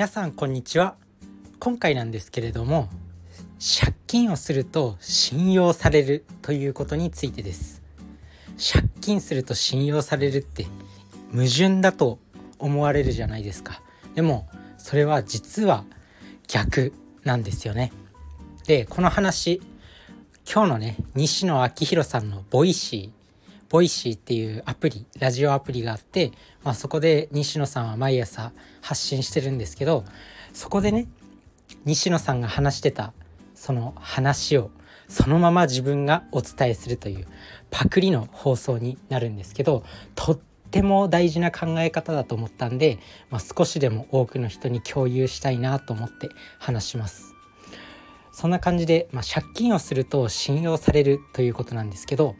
皆さんこんにちは。今回なんですけれども借金をすると信用されるということについてです。借金すると信用されるって矛盾だと思われるじゃないですか。でもそれは実は逆なんですよね。でこの話今日のね西野亮廣さんの Voicy Voicy っていうアプリラジオアプリがあって、まあ、そこで西野さんは毎朝発信してるんですけどそこでね西野さんが話してたその話をそのまま自分がお伝えするというパクリの放送になるんですけどとっても大事な考え方だと思ったんで、まあ、少しでも多くの人に共有したいなと思って話します。そんな感じで、まあ、借金をすると信用されるということなんですけど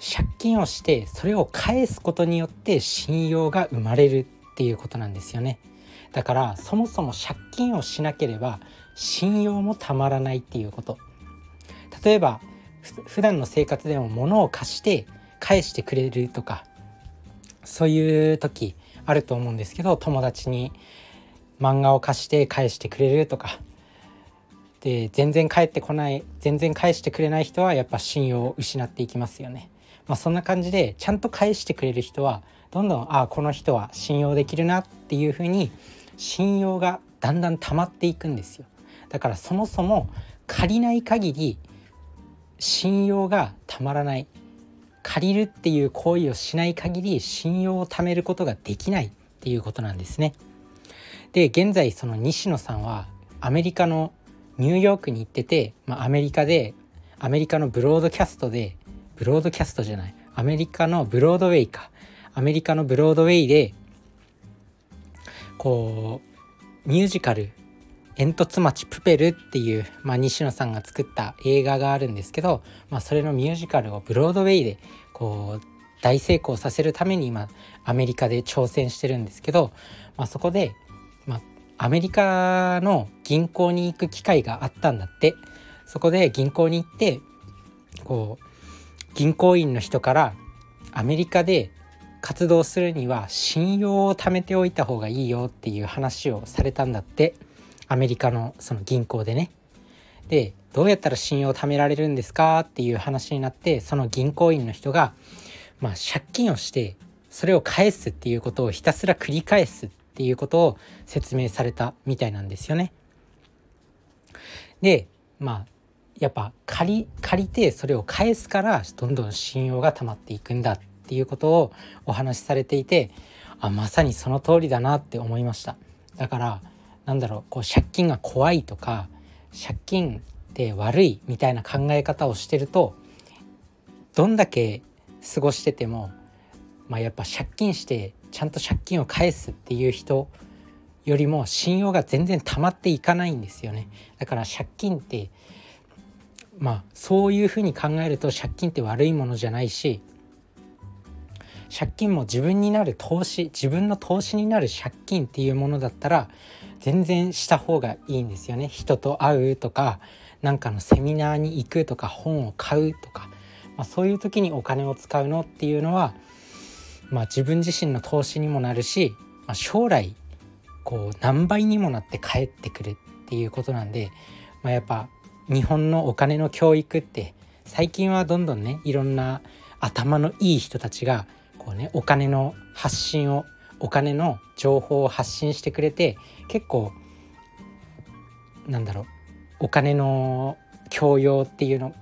借金をしてそれを返すことによって信用が生まれるっていうことなんですよね。だからそもそも借金をしなければ信用もたまらないっていうこと。例えば普段の生活でも物を貸して返してくれるとかそういう時あると思うんですけど友達に漫画を貸して返してくれるとか。で全然返ってこない全然返してくれない人はやっぱ信用を失っていきますよね。まあ、そんな感じでちゃんと返してくれる人はどんどんああこの人は信用できるなっていうふうに信用がだんだん溜まっていくんですよ。だからそもそも借りない限り信用がたまらない。借りるっていう行為をしない限り信用を貯めることができないっていうことなんですね。で現在その西野さんはアメリカのニューヨークに行ってて、まあ、アメリカでアメリカのブロードキャストでブロードキャストじゃない。アメリカのブロードウェイか。アメリカのブロードウェイでこうミュージカル「煙突町プペル」っていう、まあ、西野さんが作った映画があるんですけど、まあ、それのミュージカルをブロードウェイでこう大成功させるために今アメリカで挑戦してるんですけど、まあ、そこで、まあ、アメリカの銀行に行く機会があったんだって。そこで銀行に行ってこう銀行員の人からアメリカで活動するには信用を貯めておいた方がいいよっていう話をされたんだってアメリカのその銀行でね。でどうやったら信用を貯められるんですかっていう話になってその銀行員の人が、まあ、借金をしてそれを返すっていうことをひたすら繰り返すっていうことを説明されたみたいなんですよね。でまあやっぱ借り借りてそれを返すからどんどん信用が溜まっていくんだっていうことをお話しされていてあまさにその通りだなって思いました。だからなんだろうこう借金が怖いとか借金って悪いみたいな考え方をしてるとどんだけ過ごしてても、まあ、やっぱ借金してちゃんと借金を返すっていう人よりも信用が全然溜まっていかないんですよね。だから借金ってまあそういうふうに考えると借金って悪いものじゃないし借金も自分になる投資自分の投資になる借金っていうものだったら全然した方がいいんですよね。人と会うとか何かのセミナーに行くとか本を買うとか、まあ、そういう時にお金を使うのっていうのは、まあ、自分自身の投資にもなるし、まあ、将来こう何倍にもなって帰ってくるっていうことなんで、まあ、やっぱ日本のお金の教育って最近はどんどんねいろんな頭のいい人たちがこうねお金の発信をお金の情報を発信してくれて結構なんだろうお金の教養っていうの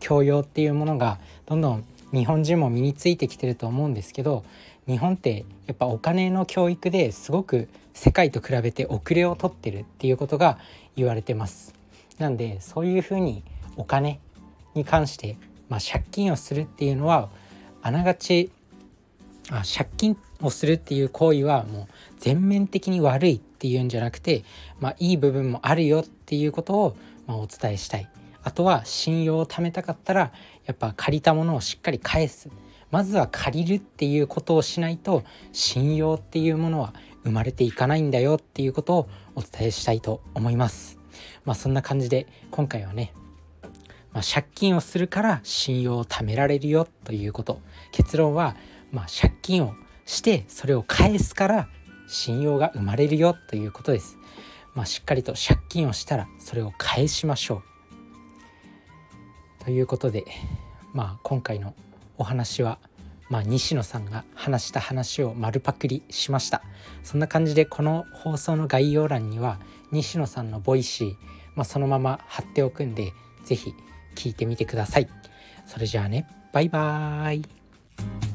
教養っていうものがどんどん日本人も身についてきてると思うんですけど日本ってやっぱお金の教育ですごく世界と比べて遅れをとってるっていうことが言われてます。なんでそういうふうにお金に関して、まあ、借金をするっていうのはあながちあ借金をするっていう行為はもう全面的に悪いっていうんじゃなくて、まあ、いい部分もあるよっていうことを、ま、お伝えしたいあとは信用を貯めたかったらやっぱ借りたものをしっかり返すまずは借りるっていうことをしないと信用っていうものは生まれていかないんだよっていうことをお伝えしたいと思います。まあそんな感じで今回はね、まあ、借金をするから信用を貯められるよということ結論は、まあ、借金をしてそれを返すから信用が生まれるよということです。まあ、しっかりと借金をしたらそれを返しましょう。ということで、まあ、今回のお話は、まあ、西野さんが話した話を丸パクリしました。そんな感じでこの放送の概要欄には西野さんの Voicy、まあ、そのまま貼っておくんで是非聞いてみてください。それじゃあねバイバーイ